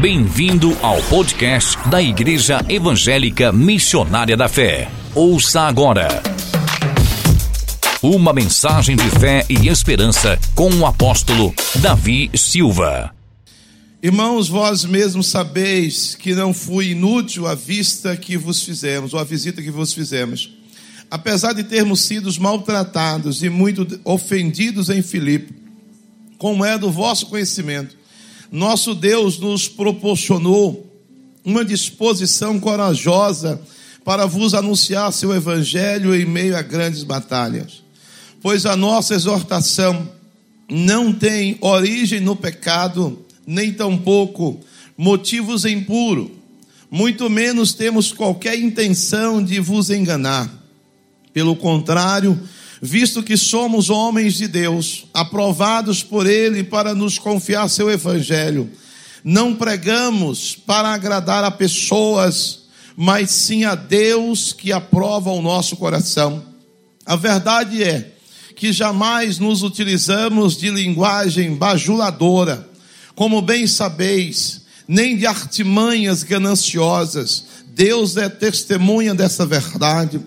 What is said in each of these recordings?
Bem-vindo ao podcast da Igreja Evangélica Missionária da Fé. Ouça agora. Uma mensagem de fé e esperança com o apóstolo Davi Silva. Irmãos, vós mesmos sabeis que não fui inútil a vista que vos fizemos, ou a visita que vos fizemos. Apesar de termos sido maltratados e muito ofendidos em Filipe, como é do vosso conhecimento, nosso Deus nos proporcionou uma disposição corajosa para vos anunciar seu evangelho em meio a grandes batalhas. Pois a nossa exortação não tem origem no pecado, nem tampouco motivos impuros, muito menos temos qualquer intenção de vos enganar. Pelo contrário, visto que somos homens de Deus, aprovados por Ele para nos confiar seu Evangelho, não pregamos para agradar a pessoas, mas sim a Deus que aprova o nosso coração. A verdade é que jamais nos utilizamos de linguagem bajuladora, como bem sabeis, nem de artimanhas gananciosas. Deus é testemunha dessa verdade.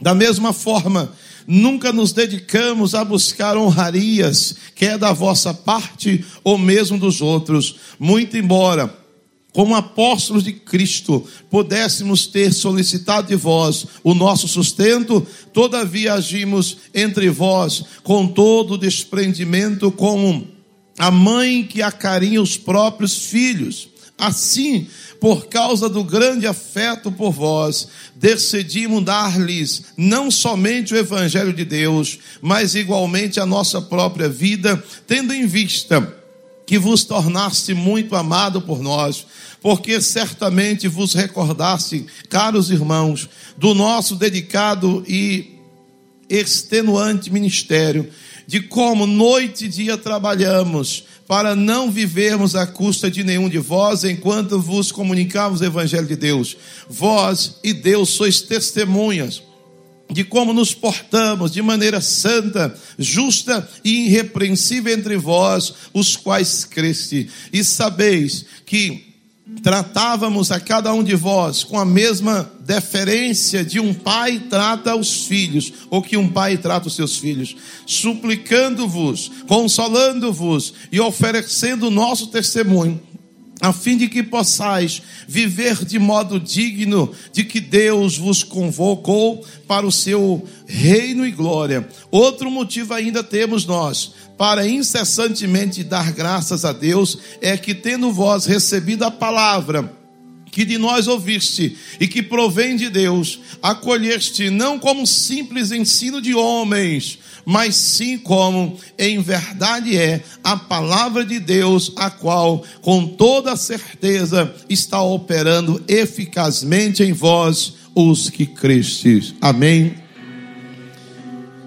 Da mesma forma, nunca nos dedicamos a buscar honrarias, quer da vossa parte ou mesmo dos outros. Muito embora, como apóstolos de Cristo, pudéssemos ter solicitado de vós o nosso sustento, todavia agimos entre vós com todo desprendimento, como a mãe que acarinha os próprios filhos. Assim, por causa do grande afeto por vós, decidimos dar-lhes não somente o Evangelho de Deus, mas igualmente a nossa própria vida, tendo em vista que vos tornaste muito amado por nós, porque certamente vos recordaste, caros irmãos, do nosso dedicado e extenuante ministério, de como noite e dia trabalhamos para não vivermos à custa de nenhum de vós, enquanto vos comunicamos o Evangelho de Deus. Vós e Deus sois testemunhas de como nos portamos de maneira santa, justa e irrepreensível entre vós, os quais creste. E sabeis que tratávamos a cada um de vós com a mesma deferência de um pai trata os filhos, ou que um pai trata os seus filhos, suplicando-vos, consolando-vos e oferecendo o nosso testemunho a fim de que possais viver de modo digno de que Deus vos convocou para o seu reino e glória. Outro motivo ainda temos nós, para incessantemente dar graças a Deus, é que tendo vós recebido a palavra, que de nós ouviste e que provém de Deus, acolheste não como simples ensino de homens, mas sim como em verdade é a palavra de Deus, a qual com toda certeza está operando eficazmente em vós os que crestes. Amém.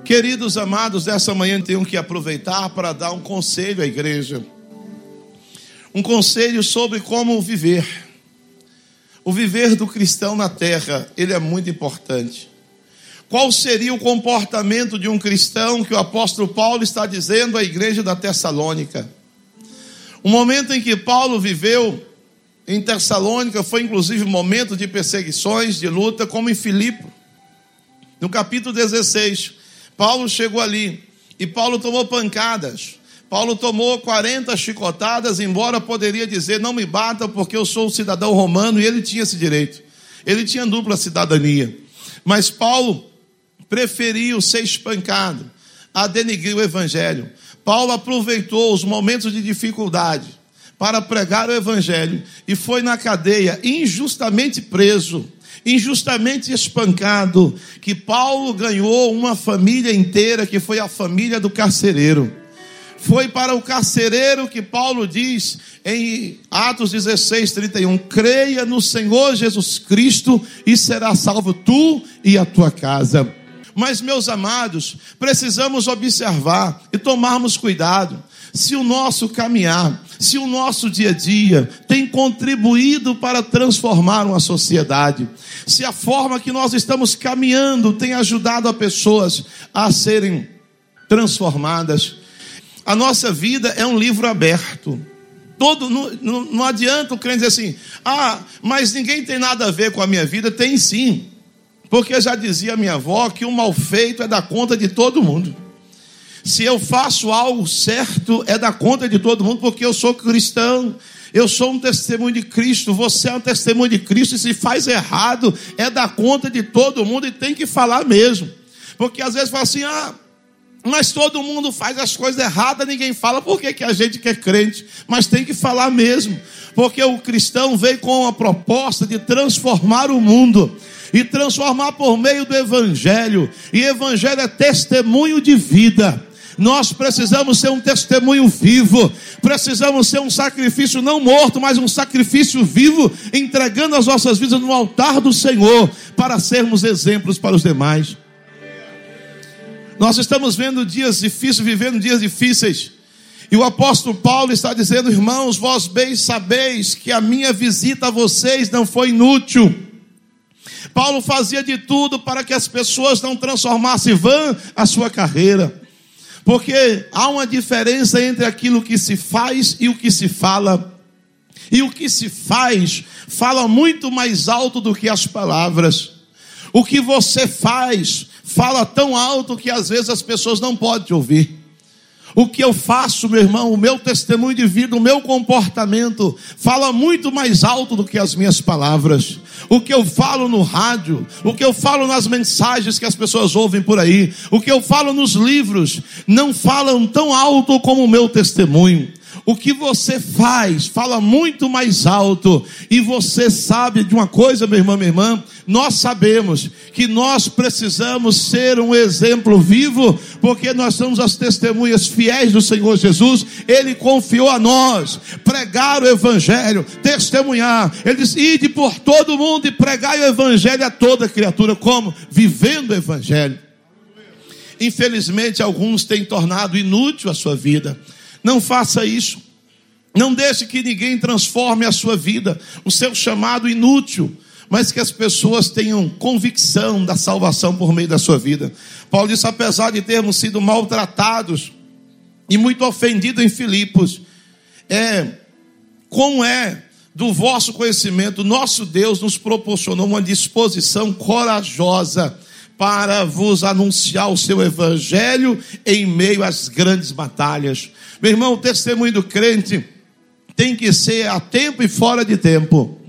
Queridos amados, dessa manhã tenho que aproveitar para dar um conselho à igreja. Um conselho sobre como viver. O viver do cristão na terra, ele é muito importante. Qual seria o comportamento de um cristão que o apóstolo Paulo está dizendo à igreja da Tessalônica? O momento em que Paulo viveu em Tessalônica foi inclusive um momento de perseguições, de luta, como em Filipe. No capítulo 16, Paulo chegou ali e Paulo tomou pancadas. Paulo tomou 40 chicotadas, embora poderia dizer: Não me bata, porque eu sou um cidadão romano, e ele tinha esse direito. Ele tinha dupla cidadania. Mas Paulo preferiu ser espancado a denigrir o evangelho. Paulo aproveitou os momentos de dificuldade para pregar o evangelho e foi na cadeia injustamente preso, injustamente espancado, que Paulo ganhou uma família inteira que foi a família do carcereiro. Foi para o carcereiro que Paulo diz em Atos 16, 31: creia no Senhor Jesus Cristo e será salvo tu e a tua casa. Mas, meus amados, precisamos observar e tomarmos cuidado. Se o nosso caminhar, se o nosso dia a dia tem contribuído para transformar uma sociedade, se a forma que nós estamos caminhando tem ajudado a pessoas a serem transformadas, a nossa vida é um livro aberto. Todo, não, não, não adianta o crente dizer assim, ah, mas ninguém tem nada a ver com a minha vida. Tem sim. Porque já dizia minha avó que o mal feito é da conta de todo mundo. Se eu faço algo certo, é da conta de todo mundo, porque eu sou cristão. Eu sou um testemunho de Cristo, você é um testemunho de Cristo, e se faz errado, é da conta de todo mundo e tem que falar mesmo. Porque às vezes fala assim, ah, mas todo mundo faz as coisas erradas, ninguém fala. Por que, que a gente quer crente? Mas tem que falar mesmo. Porque o cristão veio com a proposta de transformar o mundo. E transformar por meio do Evangelho. E Evangelho é testemunho de vida. Nós precisamos ser um testemunho vivo, precisamos ser um sacrifício não morto, mas um sacrifício vivo, entregando as nossas vidas no altar do Senhor, para sermos exemplos para os demais. Nós estamos vendo dias difíceis, vivendo dias difíceis. E o apóstolo Paulo está dizendo, irmãos, vós bem sabeis que a minha visita a vocês não foi inútil. Paulo fazia de tudo para que as pessoas não transformassem vã a sua carreira. Porque há uma diferença entre aquilo que se faz e o que se fala. E o que se faz fala muito mais alto do que as palavras. O que você faz fala tão alto que às vezes as pessoas não podem te ouvir. O que eu faço, meu irmão, o meu testemunho de vida, o meu comportamento, fala muito mais alto do que as minhas palavras. O que eu falo no rádio, o que eu falo nas mensagens que as pessoas ouvem por aí, o que eu falo nos livros, não falam tão alto como o meu testemunho. O que você faz fala muito mais alto. E você sabe de uma coisa, meu irmão, minha irmã, nós sabemos que nós precisamos ser um exemplo vivo, porque nós somos as testemunhas fiéis do Senhor Jesus. Ele confiou a nós pregar o Evangelho, testemunhar. Ele disse: ide por todo mundo e pregai o Evangelho a toda criatura, como? Vivendo o Evangelho. Infelizmente, alguns têm tornado inútil a sua vida. Não faça isso. Não deixe que ninguém transforme a sua vida, o seu chamado inútil mas que as pessoas tenham convicção da salvação por meio da sua vida. Paulo disse: apesar de termos sido maltratados e muito ofendidos em Filipos, é, como é do vosso conhecimento, nosso Deus nos proporcionou uma disposição corajosa para vos anunciar o seu evangelho em meio às grandes batalhas. Meu irmão, o testemunho do crente tem que ser a tempo e fora de tempo.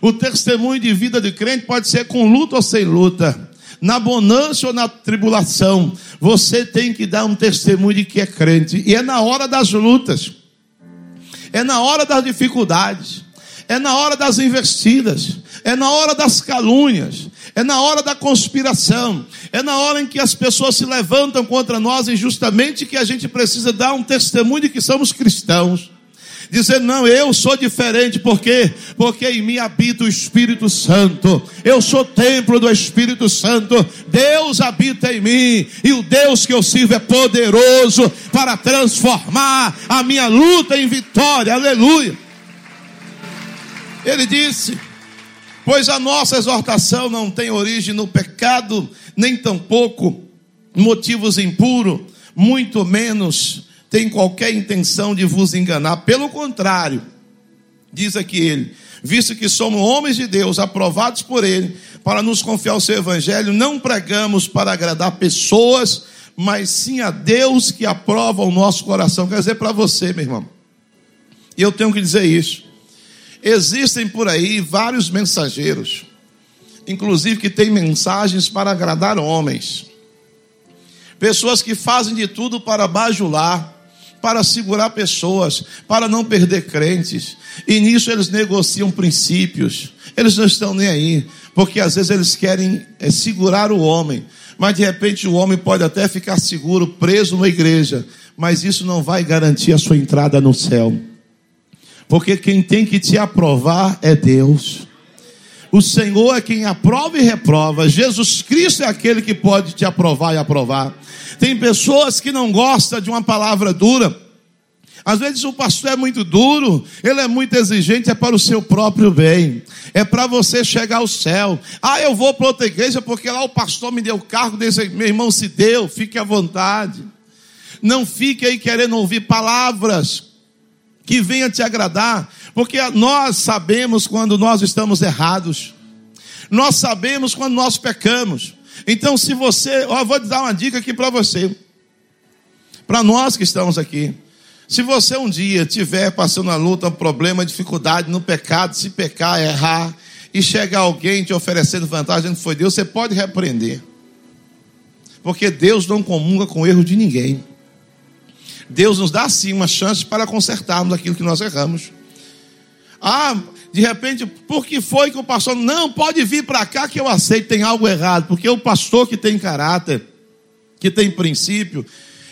O testemunho de vida de crente pode ser com luta ou sem luta, na bonança ou na tribulação. Você tem que dar um testemunho de que é crente, e é na hora das lutas, é na hora das dificuldades, é na hora das investidas, é na hora das calúnias, é na hora da conspiração, é na hora em que as pessoas se levantam contra nós injustamente que a gente precisa dar um testemunho de que somos cristãos. Dizendo: Não, eu sou diferente, por quê? Porque em mim habita o Espírito Santo, eu sou templo do Espírito Santo, Deus habita em mim, e o Deus que eu sirvo é poderoso para transformar a minha luta em vitória, aleluia. Ele disse: Pois a nossa exortação não tem origem no pecado, nem tampouco motivos impuros, muito menos tem qualquer intenção de vos enganar. Pelo contrário, diz aqui ele, visto que somos homens de Deus, aprovados por ele, para nos confiar o seu evangelho, não pregamos para agradar pessoas, mas sim a Deus que aprova o nosso coração. Quer dizer para você, meu irmão, e eu tenho que dizer isso. Existem por aí vários mensageiros, inclusive que têm mensagens para agradar homens, pessoas que fazem de tudo para bajular, para segurar pessoas, para não perder crentes. E nisso eles negociam princípios. Eles não estão nem aí, porque às vezes eles querem é, segurar o homem. Mas de repente o homem pode até ficar seguro, preso na igreja, mas isso não vai garantir a sua entrada no céu. Porque quem tem que te aprovar é Deus. O Senhor é quem aprova e reprova. Jesus Cristo é aquele que pode te aprovar e aprovar. Tem pessoas que não gostam de uma palavra dura. Às vezes o pastor é muito duro, ele é muito exigente, é para o seu próprio bem, é para você chegar ao céu. Ah, eu vou para outra igreja porque lá o pastor me deu cargo, desse, meu irmão se deu, fique à vontade. Não fique aí querendo ouvir palavras que venha te agradar, porque nós sabemos quando nós estamos errados, nós sabemos quando nós pecamos. Então, se você, ó, vou te dar uma dica aqui para você, para nós que estamos aqui. Se você um dia tiver passando a luta, um problema, dificuldade no pecado, se pecar, errar, e chegar alguém te oferecendo vantagem que foi Deus, você pode repreender. Porque Deus não comunga com erro de ninguém. Deus nos dá sim uma chance para consertarmos aquilo que nós erramos. Ah, de repente, por que foi que o pastor não pode vir para cá que eu aceito, tem algo errado, porque o pastor que tem caráter, que tem princípio,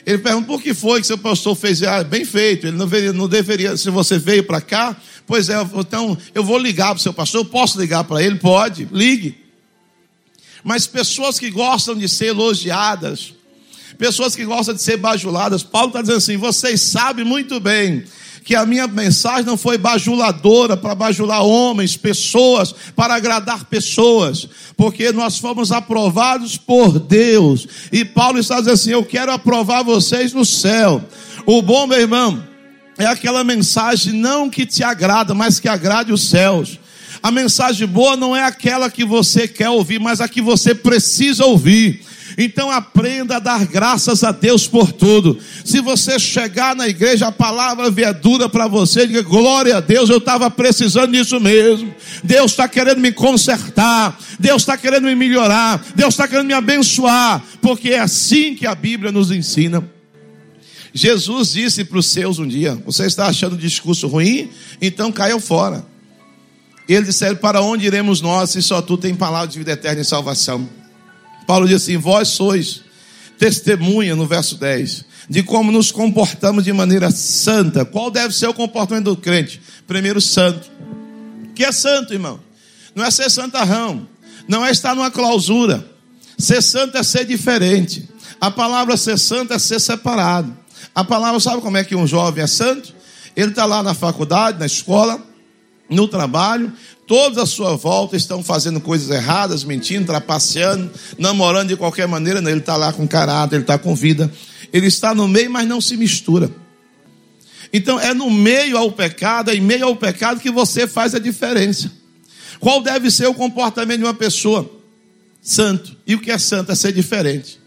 ele pergunta por que foi que seu pastor fez ah, bem feito, ele não deveria, não deveria se você veio para cá, pois é, então eu vou ligar para o seu pastor, eu posso ligar para ele? Pode, ligue. Mas pessoas que gostam de ser elogiadas, pessoas que gostam de ser bajuladas, Paulo está dizendo assim: vocês sabem muito bem que a minha mensagem não foi bajuladora para bajular homens, pessoas, para agradar pessoas, porque nós fomos aprovados por Deus. E Paulo está dizendo assim: Eu quero aprovar vocês no céu. O bom, meu irmão, é aquela mensagem não que te agrada, mas que agrade os céus. A mensagem boa não é aquela que você quer ouvir, mas a que você precisa ouvir. Então aprenda a dar graças a Deus por tudo. Se você chegar na igreja, a palavra vier dura para você, diga glória a Deus, eu estava precisando disso mesmo. Deus está querendo me consertar, Deus está querendo me melhorar, Deus está querendo me abençoar, porque é assim que a Bíblia nos ensina. Jesus disse para os seus um dia: Você está achando o discurso ruim? Então caiam fora. Ele disseram: Para onde iremos nós se só tu tem palavra de vida eterna e salvação? Paulo diz assim: Vós sois testemunha, no verso 10, de como nos comportamos de maneira santa. Qual deve ser o comportamento do crente? Primeiro, santo. O que é santo, irmão? Não é ser santarrão, não é estar numa clausura. Ser santo é ser diferente. A palavra ser santo é ser separado. A palavra, sabe como é que um jovem é santo? Ele está lá na faculdade, na escola, no trabalho, todos à sua volta estão fazendo coisas erradas, mentindo, trapaceando, namorando de qualquer maneira, ele está lá com caráter, ele está com vida. Ele está no meio, mas não se mistura. Então é no meio ao pecado, é em meio ao pecado que você faz a diferença. Qual deve ser o comportamento de uma pessoa? Santo. E o que é santo? É ser diferente.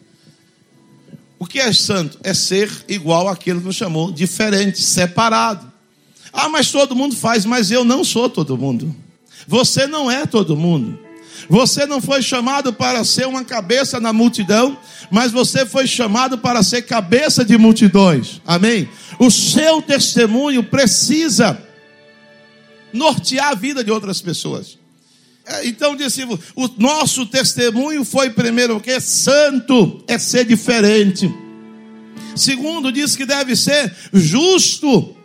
O que é santo? É ser igual àquilo que nos chamou diferente, separado. Ah, mas todo mundo faz, mas eu não sou todo mundo. Você não é todo mundo. Você não foi chamado para ser uma cabeça na multidão, mas você foi chamado para ser cabeça de multidões. Amém? O seu testemunho precisa nortear a vida de outras pessoas. É, então disse, o nosso testemunho foi primeiro o que? Santo, é ser diferente. Segundo, diz que deve ser justo.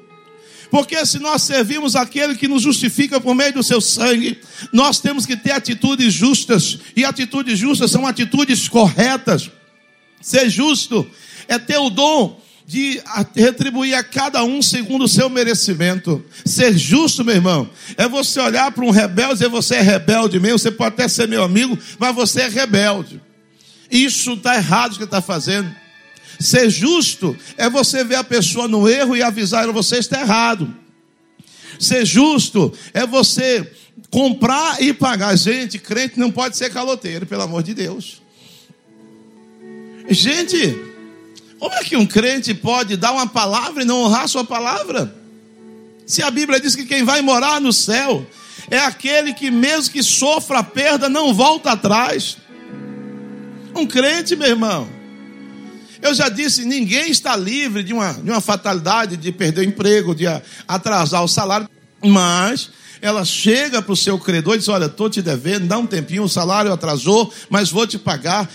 Porque se nós servimos aquele que nos justifica por meio do seu sangue, nós temos que ter atitudes justas, e atitudes justas são atitudes corretas. Ser justo é ter o dom de retribuir a cada um segundo o seu merecimento. Ser justo, meu irmão, é você olhar para um rebelde e dizer: você é rebelde mesmo, você pode até ser meu amigo, mas você é rebelde. Isso está errado o que está fazendo. Ser justo é você ver a pessoa no erro e avisar você está errado. Ser justo é você comprar e pagar. Gente, crente não pode ser caloteiro, pelo amor de Deus. Gente, como é que um crente pode dar uma palavra e não honrar sua palavra? Se a Bíblia diz que quem vai morar no céu é aquele que, mesmo que sofra a perda, não volta atrás. Um crente, meu irmão, eu já disse, ninguém está livre de uma, de uma fatalidade, de perder o emprego, de atrasar o salário, mas ela chega para o seu credor e diz: Olha, estou te devendo, dá um tempinho, o salário atrasou, mas vou te pagar.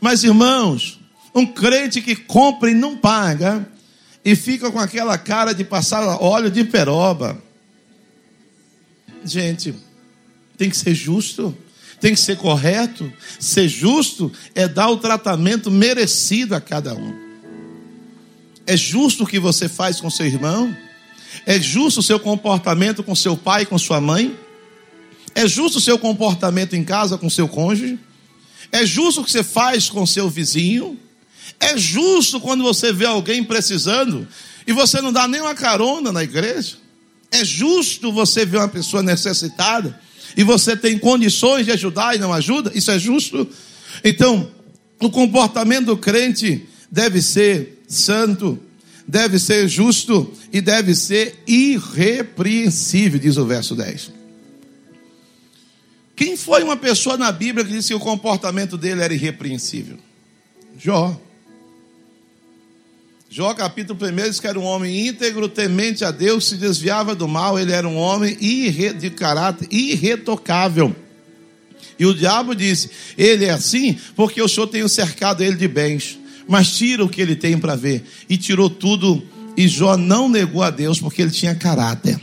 Mas, irmãos, um crente que compra e não paga, e fica com aquela cara de passar óleo de peroba. Gente, tem que ser justo tem que ser correto. Ser justo é dar o tratamento merecido a cada um. É justo o que você faz com seu irmão? É justo o seu comportamento com seu pai com sua mãe? É justo o seu comportamento em casa com seu cônjuge? É justo o que você faz com seu vizinho? É justo quando você vê alguém precisando e você não dá nem uma carona na igreja? É justo você ver uma pessoa necessitada e você tem condições de ajudar e não ajuda? Isso é justo? Então, o comportamento do crente deve ser santo, deve ser justo e deve ser irrepreensível, diz o verso 10. Quem foi uma pessoa na Bíblia que disse que o comportamento dele era irrepreensível? Jó. Jó, capítulo 1, diz que era um homem íntegro, temente a Deus, se desviava do mal, ele era um homem de caráter irretocável. E o diabo disse: Ele é assim porque o Senhor tem cercado ele de bens mas tira o que ele tem para ver. E tirou tudo, e Jó não negou a Deus porque ele tinha caráter.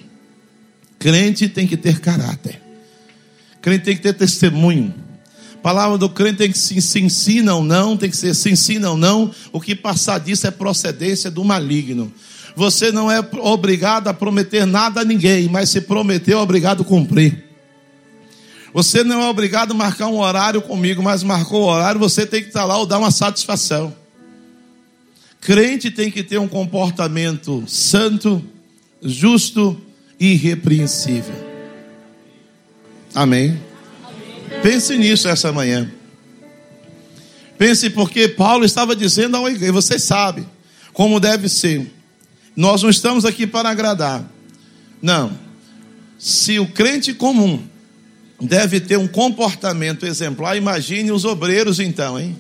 Crente tem que ter caráter. Crente tem que ter testemunho. Palavra do crente tem que se, se ensina ou não, tem que ser se ensina ou não. O que passar disso é procedência do maligno. Você não é obrigado a prometer nada a ninguém, mas se prometeu, é obrigado a cumprir. Você não é obrigado a marcar um horário comigo, mas marcou o horário, você tem que estar lá ou dar uma satisfação. Crente tem que ter um comportamento santo, justo e irrepreensível. Amém? Pense nisso essa manhã. Pense porque Paulo estava dizendo ao igreja, você sabe como deve ser. Nós não estamos aqui para agradar. Não. Se o crente comum deve ter um comportamento exemplar, imagine os obreiros então, hein?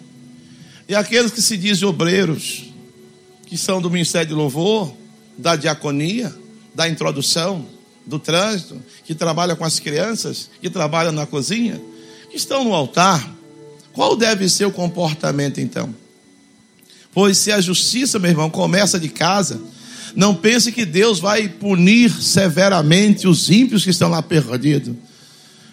E aqueles que se dizem obreiros, que são do Ministério de Louvor, da diaconia, da introdução, do trânsito, que trabalha com as crianças, que trabalha na cozinha, estão no altar. Qual deve ser o comportamento então? Pois se a justiça, meu irmão, começa de casa, não pense que Deus vai punir severamente os ímpios que estão lá perdidos.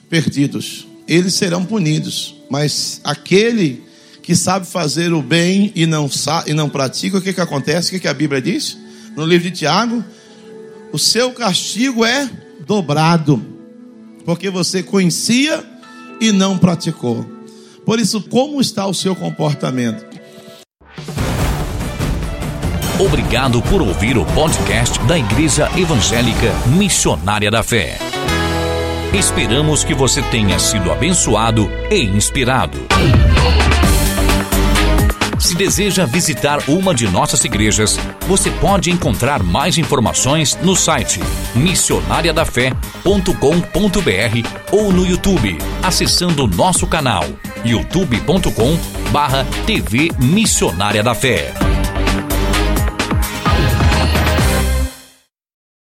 Perdidos. Eles serão punidos, mas aquele que sabe fazer o bem e não, e não pratica, o que, que acontece? O que, que a Bíblia diz? No livro de Tiago, o seu castigo é dobrado, porque você conhecia e não praticou. Por isso, como está o seu comportamento? Obrigado por ouvir o podcast da Igreja Evangélica Missionária da Fé. Esperamos que você tenha sido abençoado e inspirado. Se deseja visitar uma de nossas igrejas, você pode encontrar mais informações no site missionariadafé.com.br ou no YouTube, acessando nosso canal youtube.com/tv Missionária da Fé.